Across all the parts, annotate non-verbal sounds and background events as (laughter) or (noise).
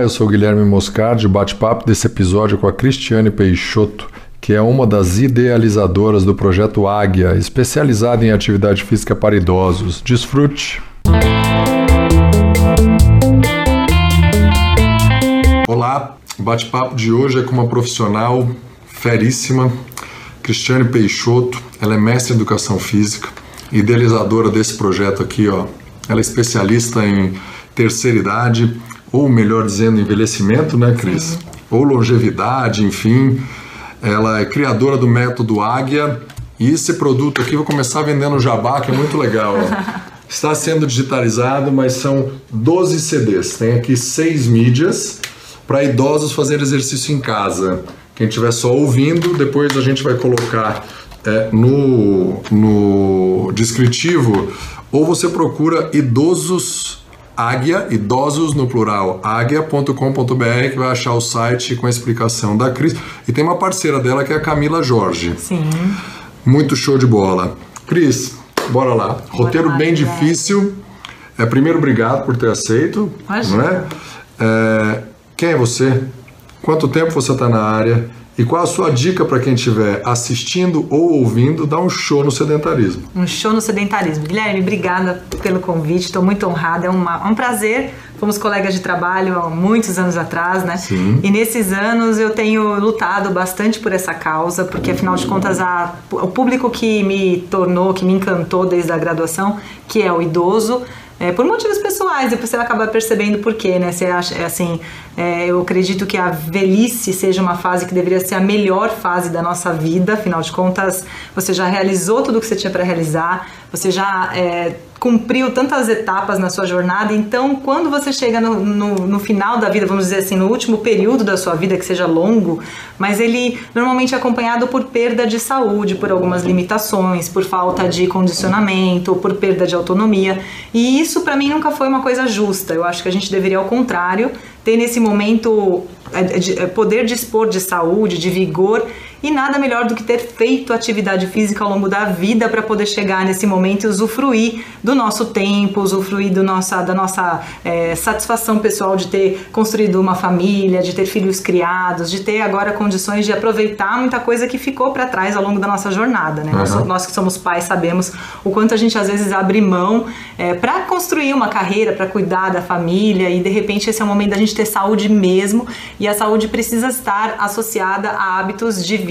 Eu sou Guilherme Moscardi, bate-papo desse episódio com a Cristiane Peixoto, que é uma das idealizadoras do projeto Águia, especializada em atividade física para idosos. Desfrute! Olá, o bate-papo de hoje é com uma profissional feríssima, Cristiane Peixoto. Ela é mestre em educação física, idealizadora desse projeto aqui, ó. Ela é especialista em terceira idade, ou melhor dizendo, envelhecimento, né, Cris? Ou longevidade, enfim. Ela é criadora do método Águia. E esse produto aqui, vou começar vendendo jabá, que é muito legal. (laughs) Está sendo digitalizado, mas são 12 CDs. Tem aqui seis mídias para idosos fazer exercício em casa. Quem estiver só ouvindo, depois a gente vai colocar é, no, no descritivo, ou você procura idosos Águia, idosos no plural, águia.com.br, que vai achar o site com a explicação da Cris. E tem uma parceira dela que é a Camila Jorge. Sim. Muito show de bola. Cris, bora lá. Bora Roteiro lá, bem difícil. É, primeiro, obrigado por ter aceito. Imagina. Não é? é? Quem é você? Quanto tempo você está na área? E qual a sua dica para quem estiver assistindo ou ouvindo dar um show no sedentarismo? Um show no sedentarismo. Guilherme, obrigada pelo convite, estou muito honrada, é, uma, é um prazer. Fomos colegas de trabalho há muitos anos atrás, né? Sim. E nesses anos eu tenho lutado bastante por essa causa, porque afinal de contas a, o público que me tornou, que me encantou desde a graduação, que é o idoso, é, por motivos pessoais, depois você acaba percebendo por quê, né? Você acha, é assim, é, eu acredito que a velhice seja uma fase que deveria ser a melhor fase da nossa vida, afinal de contas, você já realizou tudo o que você tinha para realizar, você já é, cumpriu tantas etapas na sua jornada, então quando você chega no, no, no, final da vida, vamos dizer assim, no último período da sua vida, que seja longo, mas ele normalmente é acompanhado por perda de saúde, por algumas limitações, por falta de condicionamento, por perda de autonomia, e isso para mim nunca foi uma coisa justa. Eu acho que a gente deveria, ao contrário, ter nesse momento é, é, poder dispor de saúde, de vigor e nada melhor do que ter feito atividade física ao longo da vida para poder chegar nesse momento e usufruir do nosso tempo, usufruir do nossa, da nossa é, satisfação pessoal de ter construído uma família, de ter filhos criados, de ter agora condições de aproveitar muita coisa que ficou para trás ao longo da nossa jornada. Né? Uhum. Nós, nós, que somos pais sabemos o quanto a gente às vezes abre mão é, para construir uma carreira, para cuidar da família e de repente esse é o momento da gente ter saúde mesmo e a saúde precisa estar associada a hábitos de vida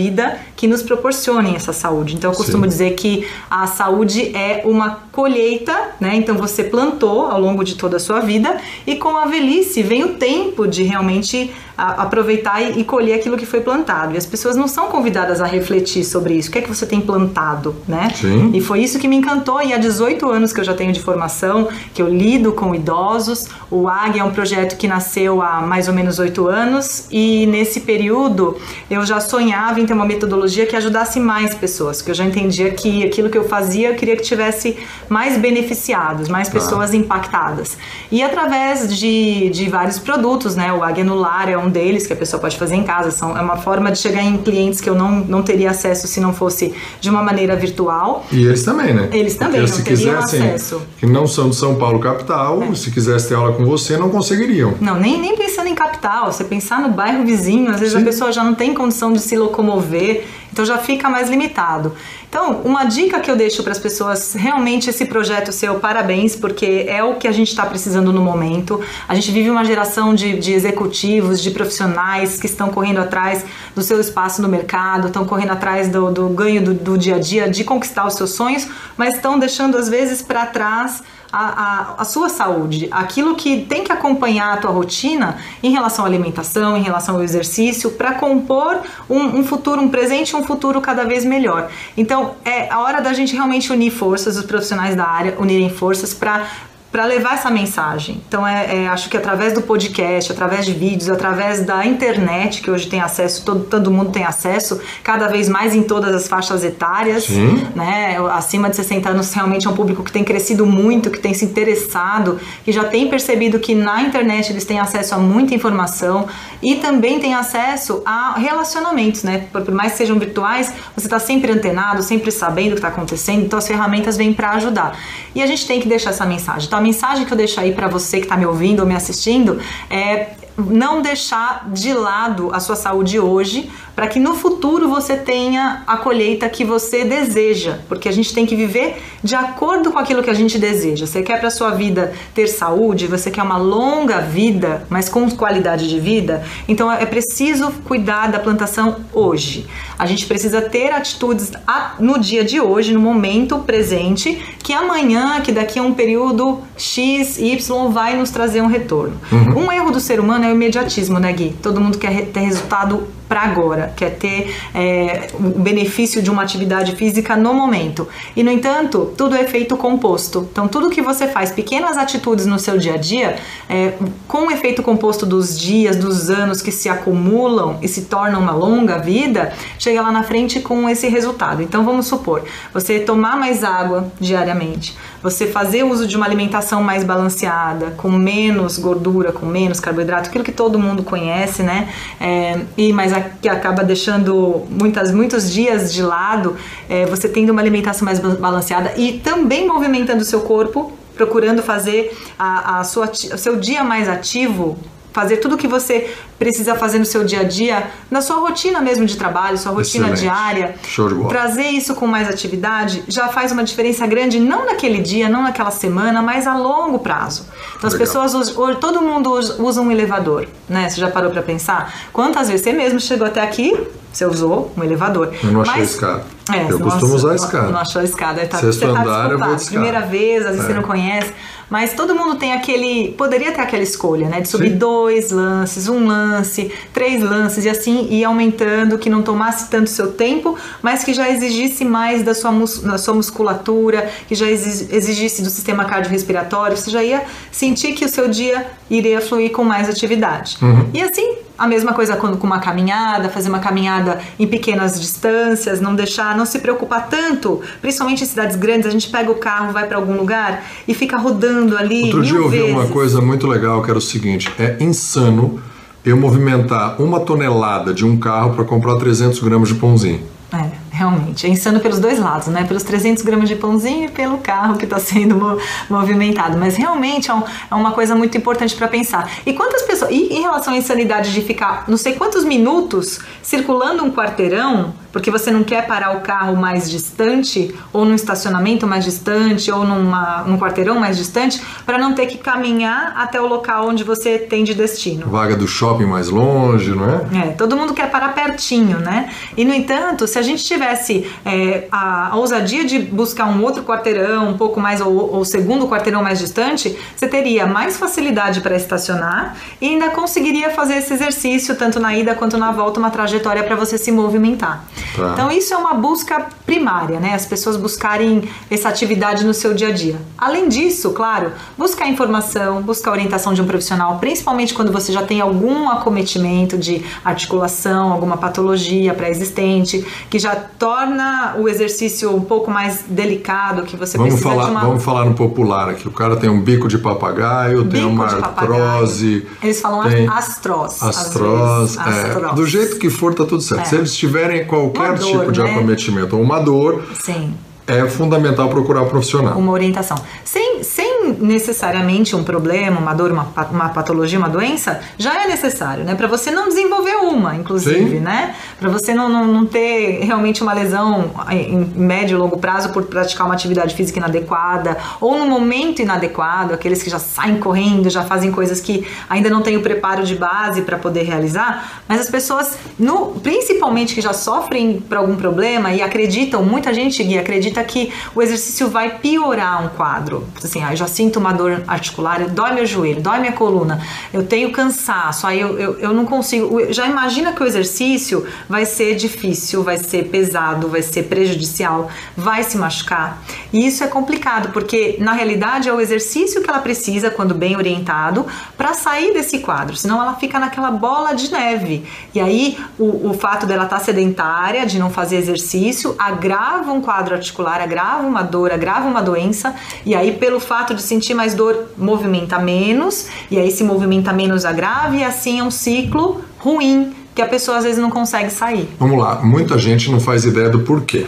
que nos proporcionem essa saúde. Então eu costumo Sim. dizer que a saúde é uma colheita, né? Então você plantou ao longo de toda a sua vida e com a velhice vem o tempo de realmente aproveitar e, colher aquilo que foi plantado. E as pessoas não são convidadas a refletir sobre isso. O que é que você tem plantado, né? Sim. E foi isso que me encantou. E há 18 anos que eu já tenho de formação, que eu lido com idosos. O AG é um projeto que nasceu há mais ou menos oito anos. E nesse período eu já sonhava em ter uma metodologia que ajudasse mais pessoas, porque eu já entendia que aquilo que eu fazia eu queria que tivesse mais beneficiados, mais pessoas impactadas. E através de, de vários produtos, né? O AG Anular é um deles que a pessoa pode fazer em casa. São, é uma forma de chegar em clientes que eu não, não teria acesso se não fosse de uma maneira virtual. E eles também, né? Eles também Porque, não teriam acesso. Assim, que não são de São Paulo capital, é. se quisesse ter aula com você, não conseguiriam. Não, nem, nem pensando em capital. Você pensar no bairro vizinho, às vezes Sim. a pessoa já não tem condição de se locomover, resolver então já fica mais limitado. Então, uma dica que eu deixo para as pessoas, realmente esse projeto seu, parabéns, porque é o que a gente está precisando no momento. A gente vive uma geração de, de executivos, de profissionais que estão correndo atrás do seu espaço no mercado, estão correndo atrás do, do ganho do, do dia a dia, de conquistar os seus sonhos, mas estão deixando às vezes para trás a, a, a, sua saúde, aquilo que tem que acompanhar a tua rotina em relação à alimentação, em relação ao exercício, para compor um, um, futuro, um presente e um futuro cada vez melhor. Então, é a hora da gente realmente unir forças, os profissionais da área unirem forças para para levar essa mensagem. Então, é, é, acho que através do podcast, através de vídeos, através da internet, que hoje tem acesso, todo, todo mundo tem acesso, cada vez mais em todas as faixas etárias, Sim. né? Acima de 60 anos realmente é um público que tem crescido muito, que tem se interessado, que já tem percebido que na internet eles têm acesso a muita informação e também tem acesso a relacionamentos, né? Por, por mais que sejam virtuais, você está sempre antenado, sempre sabendo o que está acontecendo, então as ferramentas vêm para ajudar. E a gente tem que deixar essa mensagem. Tá? A mensagem que eu deixo aí para você que está me ouvindo ou me assistindo é não deixar de lado a sua saúde hoje, para que no futuro você tenha a colheita que você deseja, porque a gente tem que viver de acordo com aquilo que a gente deseja. Você quer para sua vida ter saúde, você quer uma longa vida, mas com qualidade de vida, então é preciso cuidar da plantação hoje. A gente precisa ter atitudes no dia de hoje, no momento presente, que amanhã, que daqui a um período X, Y vai nos trazer um retorno. Uhum. Um erro do ser humano é o imediatismo, né, Gui? Todo mundo quer ter resultado para agora, quer ter é, o benefício de uma atividade física no momento. E, no entanto, tudo é feito composto. Então, tudo que você faz, pequenas atitudes no seu dia a dia, é, com o efeito composto dos dias, dos anos que se acumulam e se tornam uma longa vida, chega lá na frente com esse resultado. Então, vamos supor, você tomar mais água diariamente, você fazer uso de uma alimentação mais balanceada, com menos gordura, com menos carboidrato, aquilo que todo mundo conhece, né? É, e mas a, que acaba deixando muitas, muitos dias de lado, é, você tendo uma alimentação mais balanceada e também movimentando o seu corpo, procurando fazer a, a sua, o seu dia mais ativo, fazer tudo o que você precisa fazer no seu dia a dia, na sua rotina mesmo de trabalho, sua rotina Excelente. diária. Show de bola. Trazer isso com mais atividade já faz uma diferença grande, não naquele dia, não naquela semana, mas a longo prazo. Então Legal. as pessoas, hoje, todo mundo usa um elevador, né? Você já parou para pensar? Quantas vezes você mesmo chegou até aqui, você usou um elevador. Eu não achei mas, escada. É, eu costumo usar a escada. Não, não achou a escada. Tá, Sexto você tá andar, eu vou de Primeira vez, às vezes é. você não conhece. Mas todo mundo tem aquele. Poderia ter aquela escolha, né? De subir Sim. dois lances, um lance, três lances e assim ir aumentando, que não tomasse tanto seu tempo, mas que já exigisse mais da sua, mus da sua musculatura, que já exigisse do sistema cardiorrespiratório. Você já ia sentir que o seu dia iria fluir com mais atividade. Uhum. E assim, a mesma coisa quando com uma caminhada, fazer uma caminhada em pequenas distâncias, não deixar, não se preocupar tanto, principalmente em cidades grandes, a gente pega o carro, vai para algum lugar e fica rodando ali. Outro dia eu ouvi vezes. uma coisa muito legal que era o seguinte: é insano eu movimentar uma tonelada de um carro para comprar 300 gramas de pãozinho. É, realmente. É insano pelos dois lados, né? Pelos 300 gramas de pãozinho e pelo carro que está sendo movimentado. Mas realmente é, um, é uma coisa muito importante para pensar. E quantas pessoas. E em relação à insanidade de ficar não sei quantos minutos circulando um quarteirão porque você não quer parar o carro mais distante, ou num estacionamento mais distante, ou numa, num quarteirão mais distante, para não ter que caminhar até o local onde você tem de destino. Vaga do shopping mais longe, não é? É, todo mundo quer parar pertinho, né? E no entanto, se a gente tivesse é, a, a, ousadia de buscar um outro quarteirão, um pouco mais, ou, ou segundo quarteirão mais distante, você teria mais facilidade para estacionar e ainda conseguiria fazer esse exercício, tanto na ida quanto na volta, uma trajetória para você se movimentar. Tá. Então isso é uma busca primária, né? As pessoas buscarem essa atividade no seu dia a dia. Além disso, claro, buscar informação, buscar orientação de um profissional, principalmente quando você já tem algum acometimento de articulação, alguma patologia pré-existente, que já torna o exercício um pouco mais delicado, que você vamos precisa falar, de uma... Vamos falar no popular aqui. O cara tem um bico de papagaio, bico tem uma artrose... Eles falam tem... astrose. Astrose, é. Do jeito que for, tá tudo certo. É. Se eles tiverem qualquer qualquer dor, tipo de né? acometimento ou uma dor, Sim. é fundamental procurar um profissional. Uma orientação. Sem, sem necessariamente um problema, uma dor, uma, uma patologia, uma doença, já é necessário, né? Para você não desenvolver uma, inclusive, Sim. né? Para você não, não, não, ter realmente uma lesão em médio e longo prazo por praticar uma atividade física inadequada ou no momento inadequado, aqueles que já saem correndo, já fazem coisas que ainda não têm o preparo de base para poder realizar, mas as pessoas, no, principalmente que já sofrem por algum problema e acreditam, muita gente Gui, acredita que o exercício vai piorar um quadro. Assim, ah, já sinto uma dor articular, dói meu joelho, dói minha coluna, eu tenho cansaço, aí eu, eu, eu não consigo. Já imagina que o exercício vai ser difícil, vai ser pesado, vai ser prejudicial, vai se machucar. E isso é complicado, porque na realidade é o exercício que ela precisa, quando bem orientado, para sair desse quadro, senão ela fica naquela bola de neve. E aí o, o fato dela estar tá sedentária, de não fazer exercício, agrava um quadro articular, agrava uma dor, agrava uma doença, e aí pelo fato de sentir mais dor, movimenta menos, e aí se movimenta menos agrave, e assim é um ciclo ruim que a pessoa às vezes não consegue sair. Vamos lá, muita gente não faz ideia do porquê,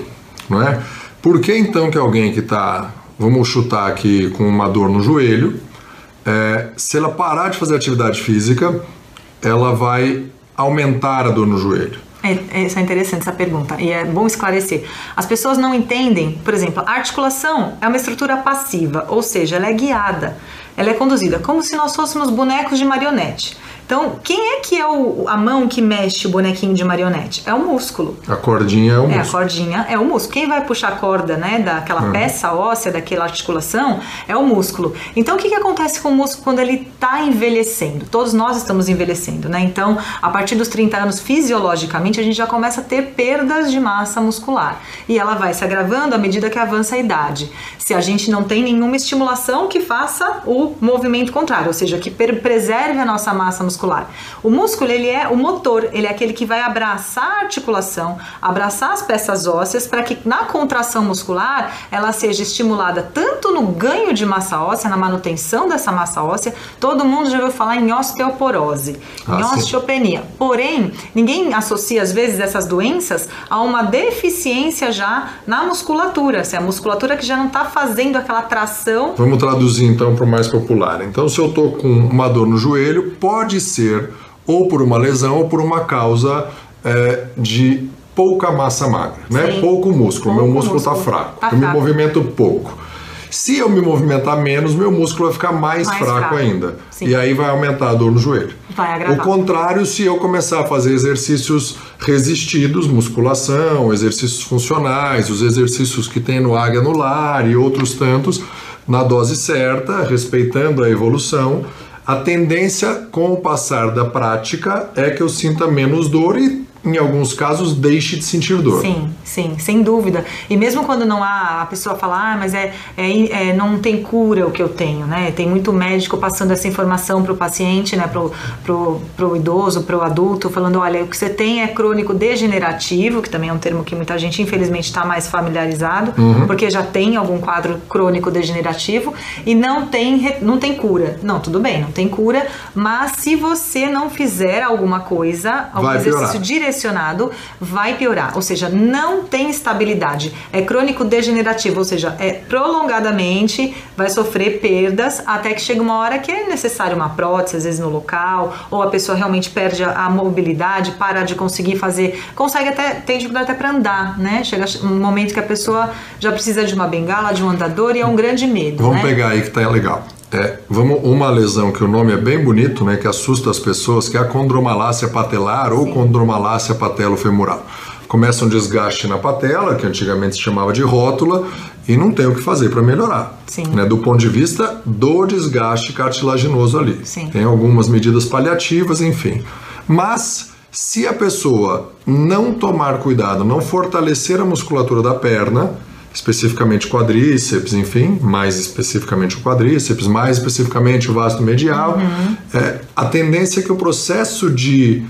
não é? Por que então que alguém que está, vamos chutar aqui, com uma dor no joelho, é, se ela parar de fazer atividade física, ela vai aumentar a dor no joelho? É, isso é interessante essa pergunta e é bom esclarecer. As pessoas não entendem, por exemplo, a articulação é uma estrutura passiva, ou seja, ela é guiada, ela é conduzida como se nós fôssemos bonecos de marionete. Então, quem é que é o, a mão que mexe o bonequinho de marionete? É o músculo. A cordinha é o músculo. É, a cordinha é o músculo. Quem vai puxar a corda, né, daquela uhum. peça óssea, daquela articulação, é o músculo. Então, o que, que acontece com o músculo quando ele está envelhecendo? Todos nós estamos envelhecendo, né? Então, a partir dos 30 anos, fisiologicamente, a gente já começa a ter perdas de massa muscular. E ela vai se agravando à medida que avança a idade. Se a gente não tem nenhuma estimulação que faça o movimento contrário, ou seja, que preserve a nossa massa muscular muscular. O músculo, ele é o motor, ele é aquele que vai abraçar a articulação, abraçar as peças ósseas para que na contração muscular ela seja estimulada tanto no ganho de massa óssea, na manutenção dessa massa óssea. Todo mundo já ouviu falar em osteoporose, ah, em osteopenia. Porém, ninguém associa às vezes essas doenças a uma deficiência já na musculatura, se é a musculatura que já não está fazendo aquela tração. Vamos traduzir então para o mais popular. Então, se eu estou com uma dor no joelho, pode ser ou por uma lesão ou por uma causa é, de pouca massa magra, né? Pouco músculo, pouco meu músculo está fraco, tá eu fraco. me movimento pouco. Se eu me movimentar menos, meu músculo vai ficar mais, mais fraco, fraco, ainda. Sim. E aí vai aumentar a dor no joelho. Vai agravar. O contrário, se eu começar a fazer exercícios resistidos, musculação, exercícios funcionais, os exercícios que tem no águia no lar e outros tantos, na dose certa, respeitando a evolução, a tendência com o passar da prática é que eu sinta menos dor e em alguns casos, deixe de sentir dor. Sim, sim, sem dúvida. E mesmo quando não há, a pessoa fala, ah, mas é, é, é não tem cura o que eu tenho, né? Tem muito médico passando essa informação para o paciente, né? Para o pro, pro idoso, para o adulto, falando, olha, o que você tem é crônico degenerativo, que também é um termo que muita gente, infelizmente, está mais familiarizado, uhum. porque já tem algum quadro crônico degenerativo e não tem, não tem cura. Não, tudo bem, não tem cura, mas se você não fizer alguma coisa, algum Vai exercício direcionado, direcionado, vai piorar. Ou seja, não tem estabilidade. É crônico degenerativo, ou seja, é prolongadamente vai sofrer perdas até que chega uma hora que é necessário uma prótese, às vezes no local, ou a pessoa realmente perde a, mobilidade, para de conseguir fazer, consegue até, tem dificuldade até para andar, né? Chega um momento que a pessoa já precisa de uma bengala, de um andador e é um grande medo. Vamos né? pegar aí que tá legal. É, vamos, uma lesão que o nome é bem bonito, né, que assusta as pessoas, que é a condromalácia patelar Sim. ou condromalácia patelofemoral. Começa um desgaste na patela, que antigamente se chamava de rótula, e não tem o que fazer para melhorar. Né, do ponto de vista do desgaste cartilaginoso ali. Sim. Tem algumas medidas paliativas, enfim. Mas se a pessoa não tomar cuidado, não fortalecer a musculatura da perna, especificamente quadríceps, enfim, mais especificamente o quadríceps, mais especificamente o vasto medial, uhum. é, a tendência é que o processo de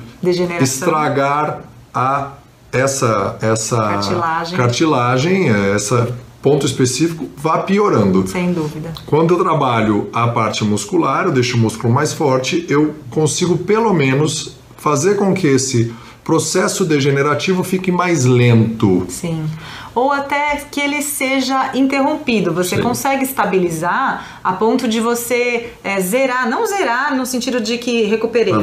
estragar a essa essa cartilagem, cartilagem é, essa ponto específico vá piorando. Sem dúvida. Quando eu trabalho a parte muscular, eu deixo o músculo mais forte, eu consigo pelo menos fazer com que esse processo degenerativo fique mais lento. Sim ou até que ele seja interrompido. Você Sim. consegue estabilizar a ponto de você é, zerar, não zerar no sentido de que recuperei,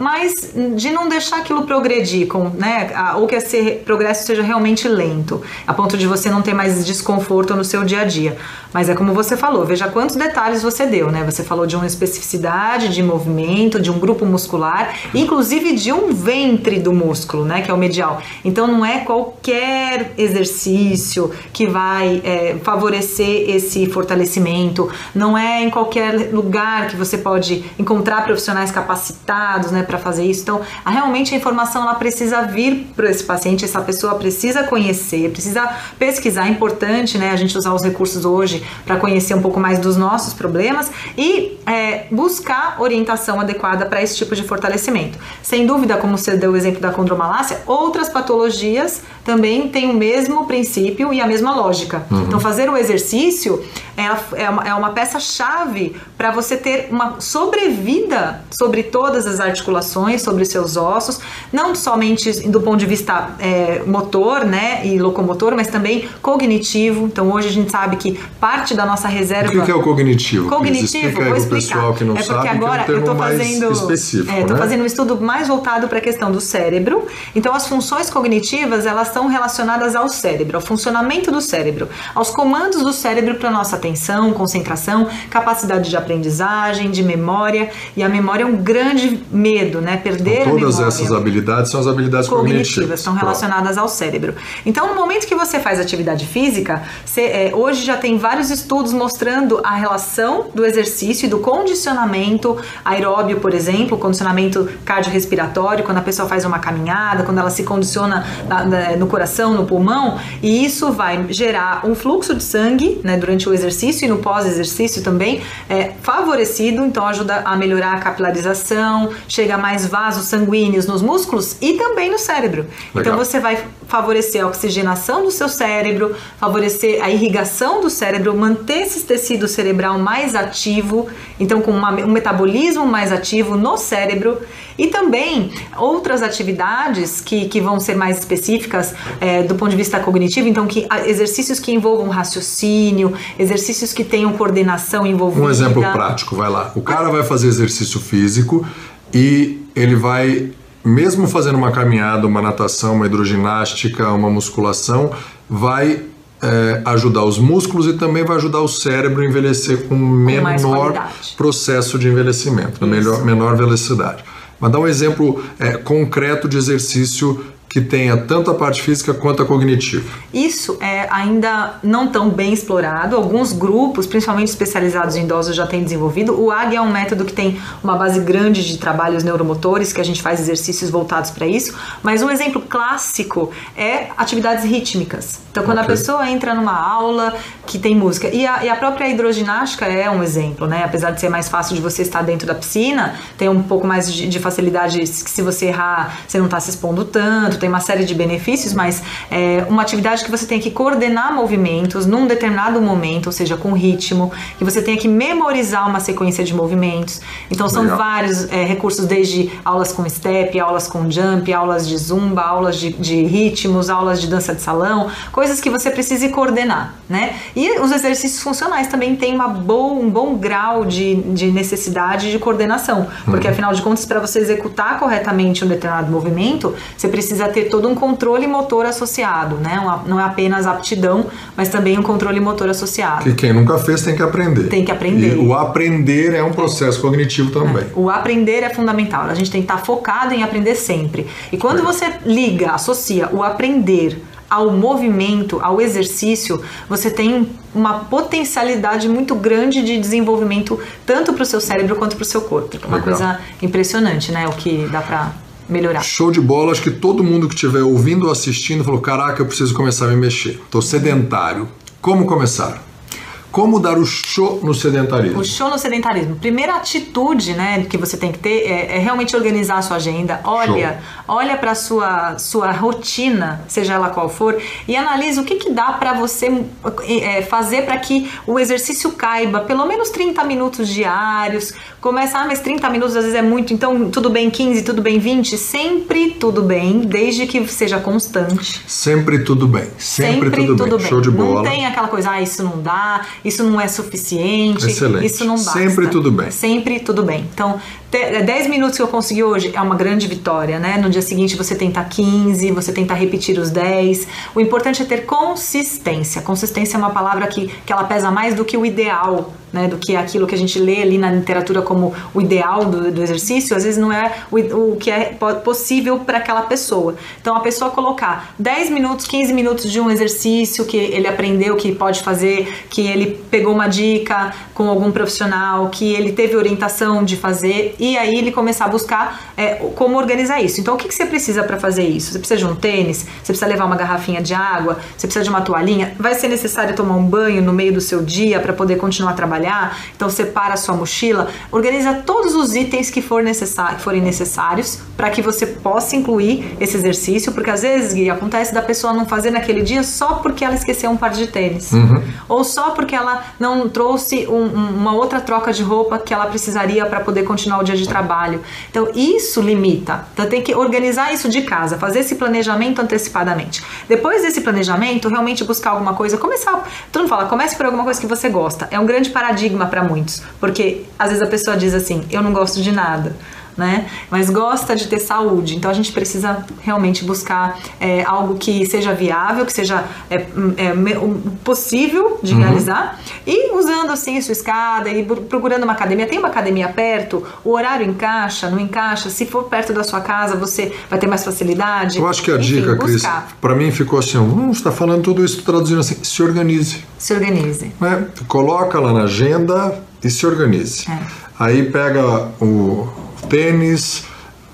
mas de não deixar aquilo progredir, com, né, ou que esse progresso seja realmente lento, a ponto de você não ter mais desconforto no seu dia a dia. Mas é como você falou, veja quantos detalhes você deu, né? Você falou de uma especificidade de movimento, de um grupo muscular, inclusive de um ventre do músculo, né, que é o medial. Então não é qualquer exercício exercício que vai é, favorecer esse fortalecimento, não é em qualquer lugar que você pode encontrar profissionais capacitados né, para fazer isso. Então, a, realmente a informação ela precisa vir para esse paciente, essa pessoa precisa conhecer, precisa pesquisar. É importante né, a gente usar os recursos hoje para conhecer um pouco mais dos nossos problemas e é, buscar orientação adequada para esse tipo de fortalecimento. Sem dúvida, como você deu o exemplo da condromalácia, outras patologias também têm o mesmo princípio princípio e a mesma lógica. Uhum. Então, fazer o exercício é, é uma, é uma peça-chave para você ter uma sobrevida sobre todas as articulações, sobre seus ossos, não somente do ponto de vista é, motor né, e locomotor, mas também cognitivo. Então, hoje a gente sabe que parte da nossa reserva. O que é o cognitivo? Cognitivo, vou explicar. pessoal que não é porque sabe, agora que é um eu estou fazendo, específico, é, né? fazendo um estudo mais voltado para a questão do cérebro. Então, as funções cognitivas elas estão relacionadas ao cérebro, ao funcionamento do cérebro, aos comandos do cérebro para nossa atenção, concentração, capacidade de aprendizagem, de memória. E a memória é um grande medo, né? Perder então, todas a memória. essas habilidades são as habilidades cognitivas, cognitivas. estão relacionadas ao cérebro. Então, no momento que você faz atividade física, você, é, hoje já tem vários estudos mostrando a relação do exercício e do condicionamento aeróbio, por exemplo, condicionamento cardiorrespiratório, quando a pessoa faz uma caminhada, quando ela se condiciona na, na, no coração, no pulmão, e isso vai gerar um fluxo de sangue né, durante o exercício e no pós-exercício também é favorecido, então ajuda a melhorar a capilarização, chega mais vasos sanguíneos nos músculos e também no cérebro. Então, Legal. Então você vai favorecer a oxigenação do seu cérebro, favorecer a irrigação do cérebro, manter esse tecido cerebral mais ativo, então com uma, um metabolismo mais ativo no cérebro e também outras atividades que, que vão ser mais específicas é, do ponto de vista cognitivo, então que exercícios que envolvam raciocínio, exercícios que tenham coordenação envolvida. Um exemplo prático, vai lá. O cara vai fazer exercício físico e ele vai mesmo fazendo uma caminhada, uma natação, uma hidroginástica, uma musculação, vai é, ajudar os músculos e também vai ajudar o cérebro a envelhecer com, menor processo de envelhecimento, na melhor, menor velocidade. Mas dá um exemplo é, concreto de exercício que tenha tanto a parte física quanto a cognitiva. Isso é ainda não tão bem explorado. Alguns grupos, principalmente especializados em idosos, já têm desenvolvido. O AG é um método que tem uma base grande de trabalhos neuromotores, que a gente faz exercícios voltados para isso. Mas um exemplo clássico é atividades rítmicas. Então, quando okay. a pessoa entra numa aula que tem música, e a, e a própria hidroginástica é um exemplo, né? Apesar de ser mais fácil de você estar dentro da piscina, tem um pouco mais de, de facilidade que se você errar, você não está se expondo tanto tem uma série de benefícios, mas é uma atividade que você tem que coordenar movimentos num determinado momento, ou seja, com ritmo, que você tem que memorizar uma sequência de movimentos. Então são Legal. vários é, recursos, desde aulas com step, aulas com jump, aulas de zumba, aulas de, de ritmos, aulas de dança de salão, coisas que você precisa coordenar, né? E os exercícios funcionais também têm uma boa, um bom grau de, de necessidade de coordenação, porque uhum. afinal de contas, para você executar corretamente um determinado movimento, você precisa ter todo um controle motor associado, né? Não é apenas aptidão, mas também um controle motor associado. Que quem nunca fez tem que aprender. Tem que aprender. E o aprender é um processo é. cognitivo também. É. O aprender é fundamental. A gente tem que estar focado em aprender sempre. E quando é. você liga, associa o aprender ao movimento, ao exercício, você tem uma potencialidade muito grande de desenvolvimento tanto para o seu cérebro quanto para o seu corpo. Uma Legal. coisa impressionante, né? O que dá para melhorar. Show de bola, acho que todo mundo que estiver ouvindo ou assistindo falou: caraca, eu preciso começar a me mexer. Estou sedentário. Como começar? Como dar o show no sedentarismo? O show no sedentarismo. Primeira atitude, né, que você tem que ter é, é realmente organizar a sua agenda. Olha, show. olha para sua sua rotina, seja ela qual for, e analisa o que, que dá para você é, fazer para que o exercício caiba pelo menos 30 minutos diários. Começa, ah, mas 30 minutos às vezes é muito, então tudo bem 15, tudo bem 20, sempre tudo bem, desde que seja constante. Sempre tudo bem. Sempre, sempre tudo, tudo bem. bem. Show de bola. Não tem aquela coisa, ah, isso não dá, isso não é suficiente, Excelente. isso não basta. Sempre tudo bem. Sempre tudo bem. Então, 10 minutos que eu consegui hoje é uma grande vitória, né? No dia seguinte você tenta 15, você tenta repetir os 10. O importante é ter consistência. Consistência é uma palavra que, que ela pesa mais do que o ideal, né? Do que aquilo que a gente lê ali na literatura como o ideal do, do exercício, às vezes não é o, o que é possível para aquela pessoa. Então a pessoa colocar 10 minutos, 15 minutos de um exercício que ele aprendeu que pode fazer, que ele pegou uma dica com algum profissional, que ele teve orientação de fazer e aí ele começar a buscar é, como organizar isso. Então, o que, que você precisa para fazer isso? Você precisa de um tênis, você precisa levar uma garrafinha de água, você precisa de uma toalhinha. Vai ser necessário tomar um banho no meio do seu dia para poder continuar trabalhando trabalhar, então separa a sua mochila, organiza todos os itens que for necessário, forem necessários para que você possa incluir esse exercício, porque às vezes, Gui, acontece da pessoa não fazer naquele dia só porque ela esqueceu um par de tênis, uhum. ou só porque ela não trouxe um, um, uma outra troca de roupa que ela precisaria para poder continuar o dia de trabalho. Então isso limita. Então tem que organizar isso de casa, fazer esse planejamento antecipadamente. Depois desse planejamento, realmente buscar alguma coisa, começar. Tu não fala, comece por alguma coisa que você gosta. É um grande paradigma para muitos, porque às vezes a pessoa diz assim: eu não gosto de nada né? Mas gosta de ter saúde. Então a gente precisa realmente buscar é, algo que seja viável, que seja é, é, possível de uhum. realizar e usando assim sua escada e procurando uma academia. Tem uma academia perto, o horário encaixa, não encaixa. Se for perto da sua casa, você vai ter mais facilidade. Eu acho que a Enfim, dica, Cris, para mim ficou assim: hum, você está falando tudo isso, traduzindo assim, se organize. Se organize. Né? Coloca lá na agenda e se organize. É. Aí pega o tênis,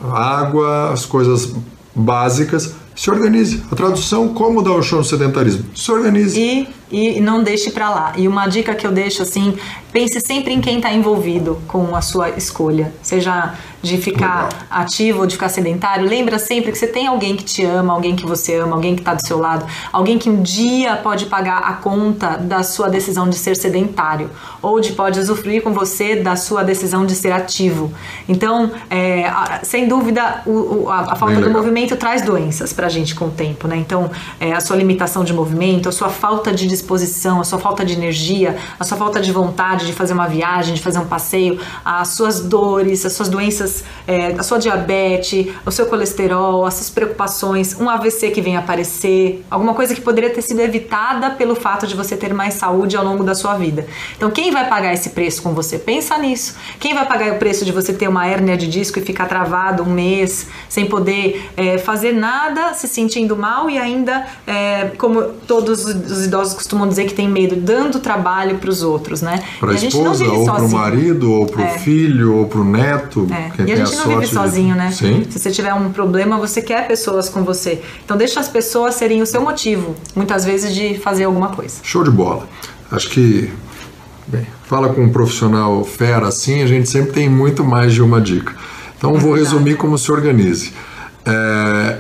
água, as coisas básicas. Se organize. A tradução, como dar o show no sedentarismo? Se organize. E, e não deixe para lá. E uma dica que eu deixo assim, pense sempre em quem está envolvido com a sua escolha. Seja de ficar Legal. ativo ou de ficar sedentário, lembra sempre que você tem alguém que te ama, alguém que você ama, alguém que está do seu lado, alguém que um dia pode pagar a conta da sua decisão de ser sedentário ou de pode usufruir com você da sua decisão de ser ativo. Então, é, sem dúvida, o, a, a, falta do movimento traz doenças para a gente com o tempo, né? Então, é, a sua limitação de movimento, a sua falta de a sua falta de energia, a sua falta de vontade de fazer uma viagem, de fazer um passeio, as suas dores, as suas doenças doenças, é, a sua diabetes, o seu colesterol, as suas preocupações, um AVC que vem aparecer, alguma coisa que poderia ter sido evitada pelo fato de você ter mais saúde ao longo da sua vida. Então, quem vai pagar esse preço com você? Pensa nisso. Quem vai pagar o preço de você ter uma hérnia de disco e ficar travado um mês sem poder é, fazer nada, se sentindo mal e ainda, é, como todos os idosos costumam dizer que tem medo, dando trabalho para os outros, né? Para a esposa, ou para o marido, ou para o é. filho, ou para o neto. É. Quem e a gente a não vive sozinho, né? Sim. Se você tiver um problema, você quer pessoas com você. Então deixa as pessoas serem o seu motivo, muitas vezes, de fazer alguma coisa. Show de bola. Acho que, bem, fala com um profissional fera assim, a gente sempre tem muito mais de uma dica. Então é vou resumir como se organize. É,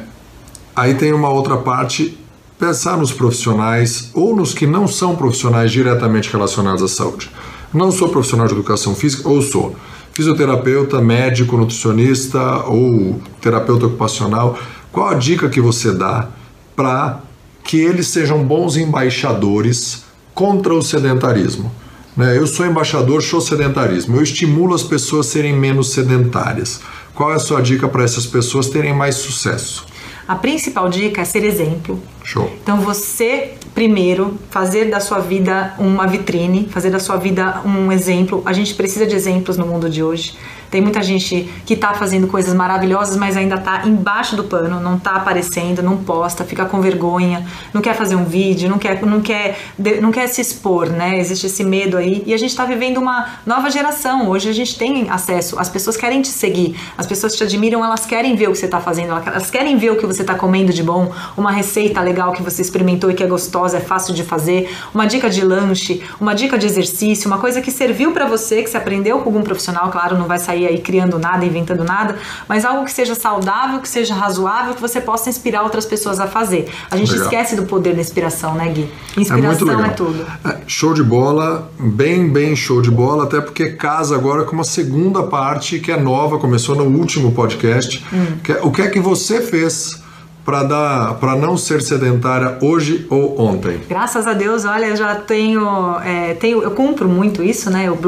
aí tem uma outra parte pensar nos profissionais ou nos que não são profissionais diretamente relacionados à saúde. Não sou profissional de educação física ou sou fisioterapeuta, médico, nutricionista ou terapeuta ocupacional, qual a dica que você dá para que eles sejam bons embaixadores contra o sedentarismo? Né? Eu sou embaixador, sou sedentarismo. Eu estimulo as pessoas a serem menos sedentárias. Qual é a sua dica para essas pessoas terem mais sucesso? A principal dica é ser exemplo. Show. Então você primeiro fazer da sua vida uma vitrine, fazer da sua vida um exemplo. A gente precisa de exemplos no mundo de hoje. Tem muita gente que está fazendo coisas maravilhosas, mas ainda está embaixo do pano, não está aparecendo, não posta, fica com vergonha, não quer fazer um vídeo, não quer, não quer, não quer se expor, né? Existe esse medo aí. E a gente está vivendo uma nova geração. Hoje a gente tem acesso, as pessoas querem te seguir, as pessoas te admiram, elas querem ver o que você está fazendo, elas querem ver o que você está comendo de bom, uma receita legal que você experimentou e que é gostosa, é fácil de fazer, uma dica de lanche, uma dica de exercício, uma coisa que serviu para você, que você aprendeu com algum profissional, claro, não vai sair sair aí criando nada, inventando nada, mas algo que seja saudável, que seja razoável, que você possa inspirar outras pessoas a fazer. A gente legal. esquece do poder da inspiração, né, Gui? Inspiração é, é tudo. É, show de bola, bem, bem show de bola, até porque casa agora com uma segunda parte que é nova, começou no último podcast, hum. que é, o que é que você fez para não ser sedentária hoje ou ontem? Graças a Deus, olha, já tenho, é, tenho eu cumpro muito isso, né? Eu,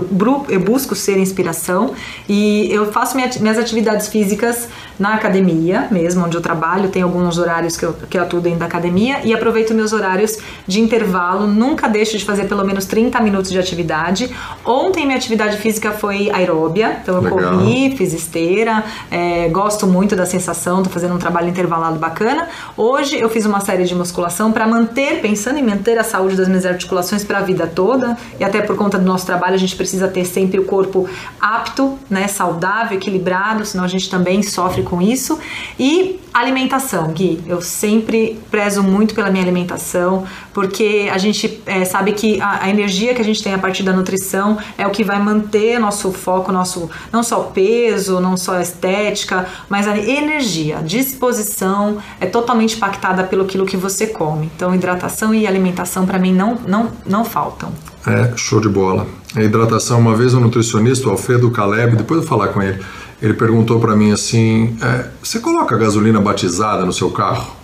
eu busco ser inspiração e eu faço minha, minhas atividades físicas na academia mesmo, onde eu trabalho. Tem alguns horários que eu, que eu atuo dentro da academia e aproveito meus horários de intervalo. Nunca deixo de fazer pelo menos 30 minutos de atividade. Ontem minha atividade física foi aeróbia, então eu Legal. corri, fiz esteira, é, gosto muito da sensação, tô fazendo um trabalho intervalado bacana. Hoje eu fiz uma série de musculação para manter, pensando em manter a saúde das minhas articulações para a vida toda e até por conta do nosso trabalho a gente precisa ter sempre o corpo apto, né, saudável, equilibrado, senão a gente também sofre com com isso. E alimentação, Gui. Eu sempre prezo muito pela minha alimentação, porque a gente é, sabe que a, a, energia que a gente tem a partir da nutrição é o que vai manter nosso foco, nosso não só peso, não só estética, mas a energia, a disposição é totalmente impactada pelo aquilo que você come. Então, hidratação e alimentação para mim não, não, não faltam. É, show de bola. A hidratação, uma vez o nutricionista, o Alfredo Caleb, depois eu falar com ele, ele perguntou para mim assim: é, você coloca gasolina batizada no seu carro?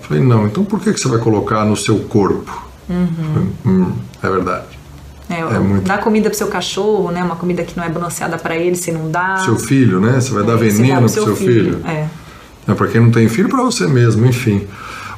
Eu falei: não, então por que, que você vai colocar no seu corpo? Uhum. Hum, é verdade. É, é muito... Dá comida pro seu cachorro, né? Uma comida que não é balanceada para ele, se não dá. Seu filho, né? Você vai dar veneno pro seu, seu filho. filho. É. é para quem não tem filho, para você mesmo, enfim.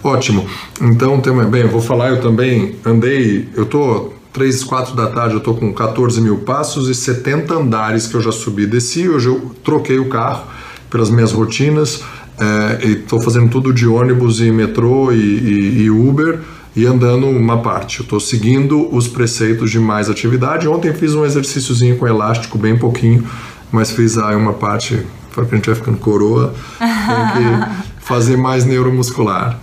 Ótimo. Então, tem, bem, eu vou falar, eu também andei, eu tô 3, 4 da tarde eu tô com 14 mil passos e 70 andares que eu já subi e desci. Hoje eu troquei o carro pelas minhas rotinas é, e estou fazendo tudo de ônibus e metrô e, e, e Uber e andando uma parte. Eu estou seguindo os preceitos de mais atividade. Ontem fiz um exercíciozinho com elástico, bem pouquinho, mas fiz aí uma parte, para que a gente vai ficando coroa, tem que (laughs) fazer mais neuromuscular.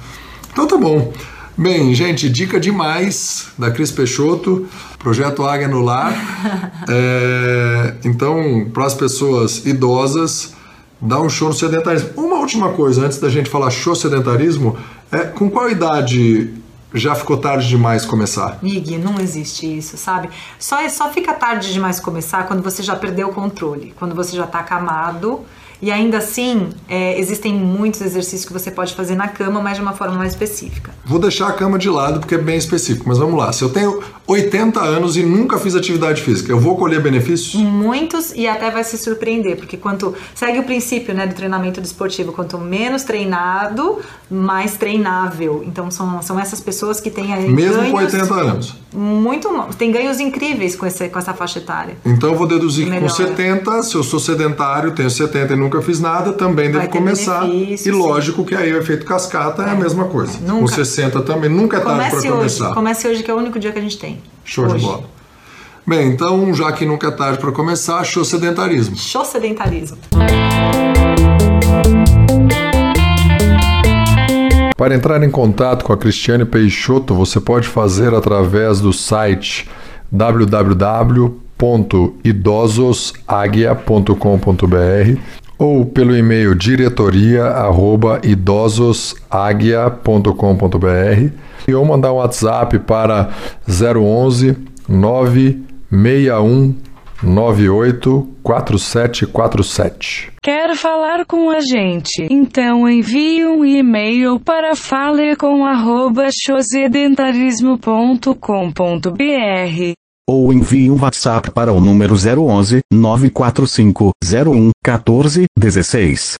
Então tá bom. Bem, gente, dica demais da Cris Peixoto, projeto Águia no Lar. (laughs) É, então, para as pessoas idosas, dá um show no sedentarismo. Uma última coisa, antes da gente falar show sedentarismo, é com qual idade já ficou tarde demais começar? Mig, não existe isso, sabe? Só, só fica tarde demais começar quando você já perdeu o controle, quando você já está acamado e ainda assim, é, existem muitos exercícios que você pode fazer na cama, mas de uma forma mais específica. Vou deixar a cama de lado porque é bem específico, mas vamos lá. Se eu tenho 80 anos e nunca fiz atividade física, eu vou colher benefícios? Muitos e até vai se surpreender, porque quanto segue o princípio né, do treinamento desportivo, quanto menos treinado, mais treinável. Então são, são essas pessoas que têm aí Mesmo ganhos, com 80 anos? Muito, tem ganhos incríveis com, esse, com essa faixa etária. Então eu vou deduzir que com 70, se eu sou sedentário, tenho 70 e não nunca fiz nada, também devo começar. E lógico que aí o efeito cascata é, é a mesma coisa. Nunca. Com 60 também, nunca é tarde para começar. Comece hoje, que é o único dia que a gente tem. Show hoje. de bola. Bem, então, já que nunca é tarde para começar, show sedentarismo. Show sedentarismo. Para entrar em contato com a Cristiane Peixoto, você pode fazer através do site www www.idososaguia.com.br ou pelo e-mail diretoria@idososaguia.com.br ou mandar um WhatsApp para 011 961 984747. Quer falar com a gente? Então envie um e-mail para falecom@chosedentarismo.com.br ou envie um WhatsApp para o número 011 945 01 14 16.